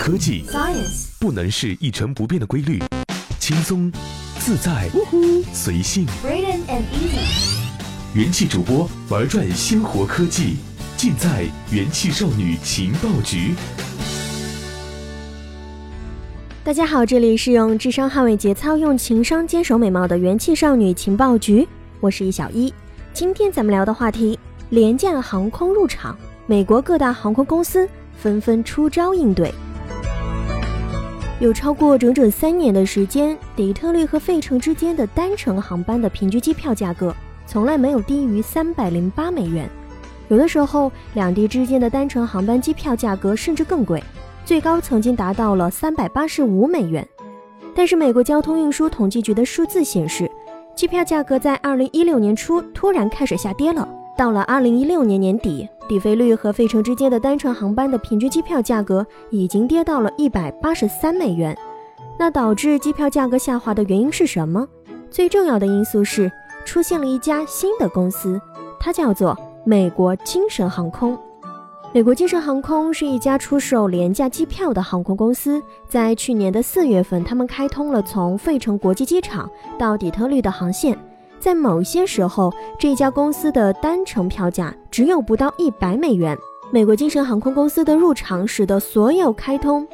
科技 Science 不能是一成不变的规律，轻松、自在、随性。Braden and Easy 元气主播玩转鲜活科技，尽在元气少女情报局。大家好，这里是用智商捍卫节操，用情商坚守美貌的元气少女情报局，我是易小一。今天咱们聊的话题：廉价航空入场，美国各大航空公司纷纷出招应对。有超过整整三年的时间，底特律和费城之间的单程航班的平均机票价格从来没有低于三百零八美元，有的时候两地之间的单程航班机票价格甚至更贵。最高曾经达到了三百八十五美元，但是美国交通运输统计局的数字显示，机票价格在二零一六年初突然开始下跌了。到了二零一六年年底，底菲律和费城之间的单程航班的平均机票价格已经跌到了一百八十三美元。那导致机票价格下滑的原因是什么？最重要的因素是出现了一家新的公司，它叫做美国精神航空。美国精神航空是一家出售廉价机票的航空公司。在去年的四月份，他们开通了从费城国际机场到底特律的航线。在某些时候，这家公司的单程票价只有不到一百美元。美国精神航空公司的入场，使得所有开通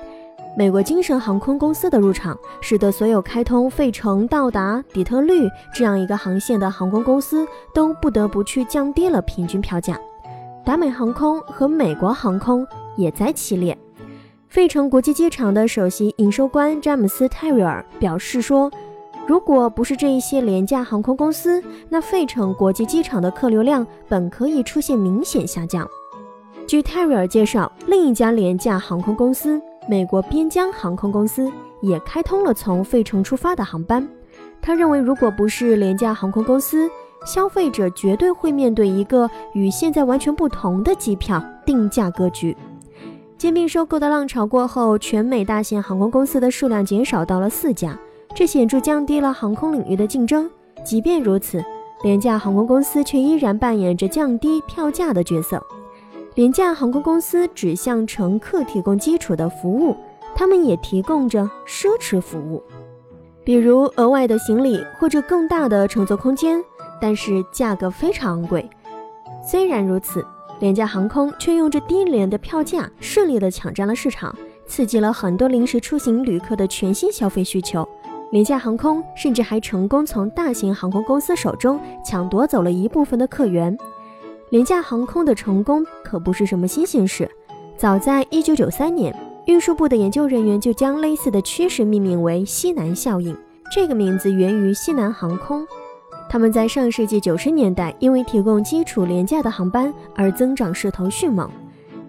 美国精神航空公司的入场，使得所有开通费城到达底特律这样一个航线的航空公司都不得不去降低了平均票价。达美航空和美国航空也在其列。费城国际机场的首席营收官詹姆斯·泰瑞尔表示说：“如果不是这一些廉价航空公司，那费城国际机场的客流量本可以出现明显下降。”据泰瑞尔介绍，另一家廉价航空公司——美国边疆航空公司也开通了从费城出发的航班。他认为，如果不是廉价航空公司，消费者绝对会面对一个与现在完全不同的机票定价格局。兼并收购的浪潮过后，全美大型航空公司的数量减少到了四家，这显著降低了航空领域的竞争。即便如此，廉价航空公司却依然扮演着降低票价的角色。廉价航空公司只向乘客提供基础的服务，他们也提供着奢侈服务，比如额外的行李或者更大的乘坐空间。但是价格非常昂贵。虽然如此，廉价航空却用着低廉的票价顺利地抢占了市场，刺激了很多临时出行旅客的全新消费需求。廉价航空甚至还成功从大型航空公司手中抢夺走了一部分的客源。廉价航空的成功可不是什么新鲜事，早在1993年，运输部的研究人员就将类似的趋势命名为“西南效应”。这个名字源于西南航空。他们在上世纪九十年代因为提供基础廉价的航班而增长势头迅猛。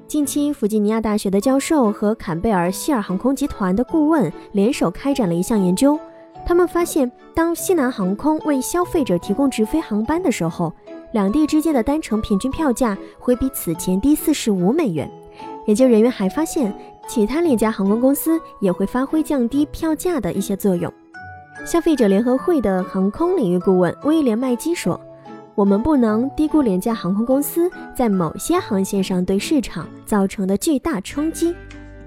近期，弗吉尼亚大学的教授和坎贝尔希尔航空集团的顾问联手开展了一项研究。他们发现，当西南航空为消费者提供直飞航班的时候，两地之间的单程平均票价会比此前低四十五美元。研究人员还发现，其他两家航空公司也会发挥降低票价的一些作用。消费者联合会的航空领域顾问威廉麦基说：“我们不能低估廉价航空公司在某些航线上对市场造成的巨大冲击。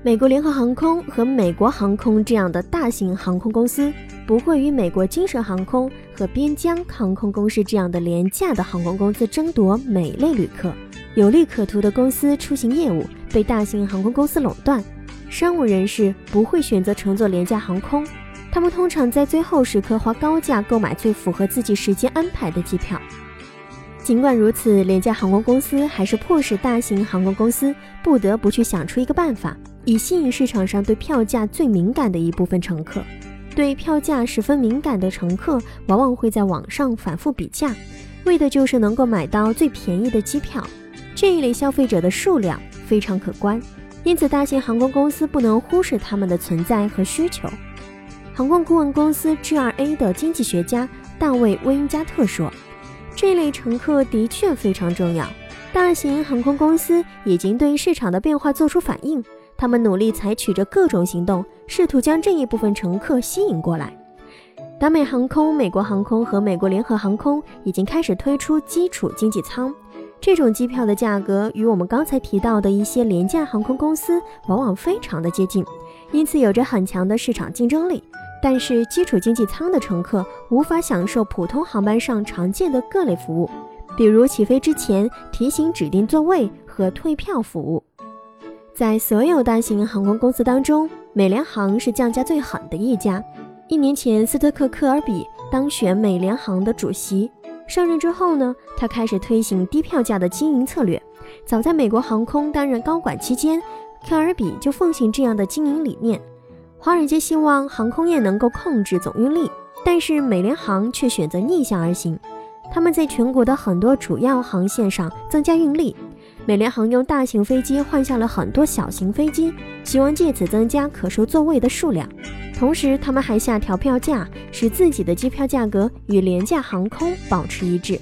美国联合航空和美国航空这样的大型航空公司不会与美国精神航空和边疆航空公司这样的廉价的航空公司争夺每类旅客。有利可图的公司出行业务被大型航空公司垄断，商务人士不会选择乘坐廉价航空。”他们通常在最后时刻花高价购买最符合自己时间安排的机票。尽管如此，廉价航空公司还是迫使大型航空公司不得不去想出一个办法，以吸引市场上对票价最敏感的一部分乘客。对票价十分敏感的乘客，往往会在网上反复比价，为的就是能够买到最便宜的机票。这一类消费者的数量非常可观，因此大型航空公司不能忽视他们的存在和需求。航空顾问公司 GRA 的经济学家大卫·威因加特说：“这类乘客的确非常重要。大型航空公司已经对市场的变化做出反应，他们努力采取着各种行动，试图将这一部分乘客吸引过来。达美航空、美国航空和美国联合航空已经开始推出基础经济舱。这种机票的价格与我们刚才提到的一些廉价航空公司往往非常的接近。因此有着很强的市场竞争力。但是基础经济舱的乘客无法享受普通航班上常见的各类服务，比如起飞之前提醒指定座位和退票服务。在所有大型航空公司当中，美联航是降价最狠的一家。一年前，斯特克·科尔比当选美联航的主席。上任之后呢，他开始推行低票价的经营策略。早在美国航空担任高管期间，科尔比就奉行这样的经营理念。华尔街希望航空业能够控制总运力，但是美联航却选择逆向而行。他们在全国的很多主要航线上增加运力。美联航用大型飞机换下了很多小型飞机，希望借此增加可售座位的数量。同时，他们还下调票价，使自己的机票价格与廉价航空保持一致。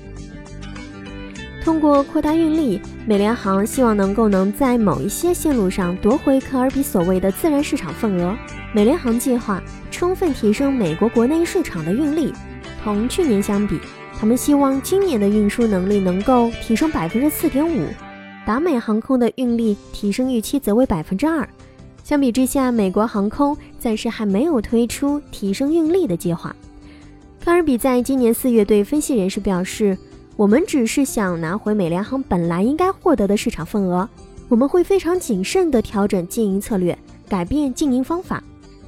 通过扩大运力，美联航希望能够能在某一些线路上夺回科尔比所谓的自然市场份额。美联航计划充分提升美国国内市场的运力。同去年相比，他们希望今年的运输能力能够提升百分之四点五。达美航空的运力提升预期则为百分之二。相比之下，美国航空暂时还没有推出提升运力的计划。科尔比在今年四月对分析人士表示：“我们只是想拿回美联航本来应该获得的市场份额，我们会非常谨慎地调整经营策略，改变经营方法。”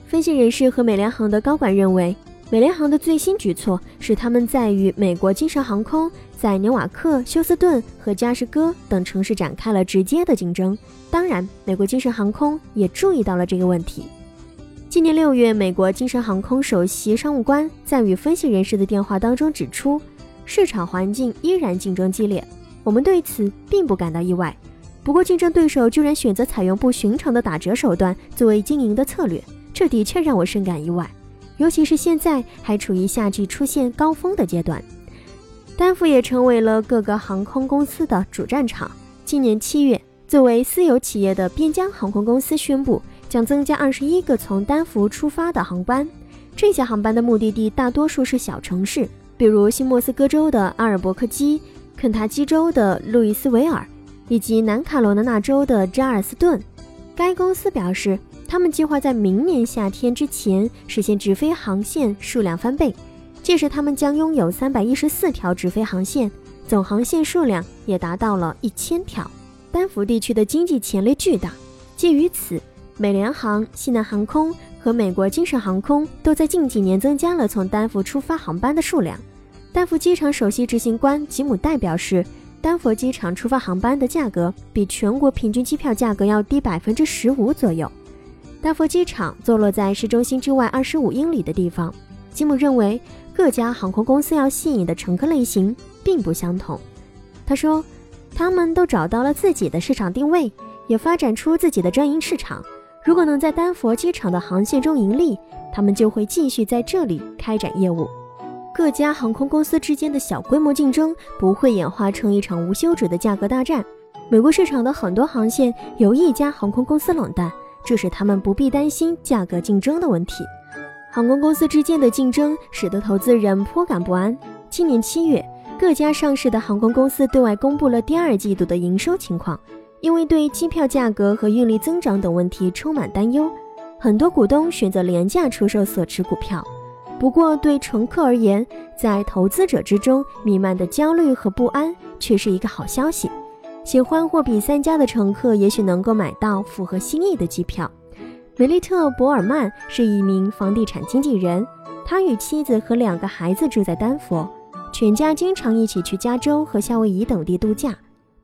分析人士和美联航的高管认为，美联航的最新举措是他们在与美国精神航空。在纽瓦克、休斯顿和加士哥等城市展开了直接的竞争。当然，美国精神航空也注意到了这个问题。今年六月，美国精神航空首席商务官在与分析人士的电话当中指出，市场环境依然竞争激烈，我们对此并不感到意外。不过，竞争对手居然选择采用不寻常的打折手段作为经营的策略，这的确让我深感意外，尤其是现在还处于夏季出现高峰的阶段。丹佛也成为了各个航空公司的主战场。今年七月，作为私有企业的边疆航空公司宣布，将增加二十一个从丹佛出发的航班。这些航班的目的地大多数是小城市，比如新墨西哥州的阿尔伯克基、肯塔基州的路易斯维尔以及南卡罗来纳州的扎尔斯顿。该公司表示，他们计划在明年夏天之前实现直飞航线数量翻倍。届时，他们将拥有三百一十四条直飞航线，总航线数量也达到了一千条。丹佛地区的经济潜力巨大，基于此，美联航、西南航空和美国精神航空都在近几年增加了从丹佛出发航班的数量。丹佛机场首席执行官吉姆代表示，丹佛机场出发航班的价格比全国平均机票价格要低百分之十五左右。丹佛机场坐落在市中心之外二十五英里的地方。吉姆认为。各家航空公司要吸引的乘客类型并不相同，他说，他们都找到了自己的市场定位，也发展出自己的专营市场。如果能在丹佛机场的航线中盈利，他们就会继续在这里开展业务。各家航空公司之间的小规模竞争不会演化成一场无休止的价格大战。美国市场的很多航线由一家航空公司垄断，这使他们不必担心价格竞争的问题。航空公司之间的竞争使得投资人颇感不安。今年七月，各家上市的航空公司对外公布了第二季度的营收情况，因为对机票价格和运力增长等问题充满担忧，很多股东选择廉价出售所持股票。不过，对乘客而言，在投资者之中弥漫的焦虑和不安却是一个好消息。喜欢货比三家的乘客也许能够买到符合心意的机票。梅利特·博尔曼是一名房地产经纪人，他与妻子和两个孩子住在丹佛，全家经常一起去加州和夏威夷等地度假。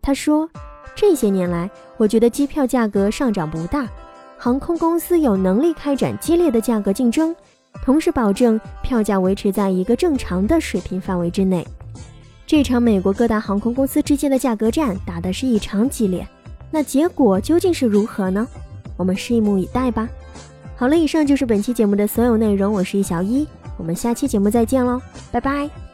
他说：“这些年来，我觉得机票价格上涨不大，航空公司有能力开展激烈的价格竞争，同时保证票价维持在一个正常的水平范围之内。这场美国各大航空公司之间的价格战打的是异常激烈，那结果究竟是如何呢？”我们拭目以待吧。好了，以上就是本期节目的所有内容。我是易小一，我们下期节目再见喽，拜拜。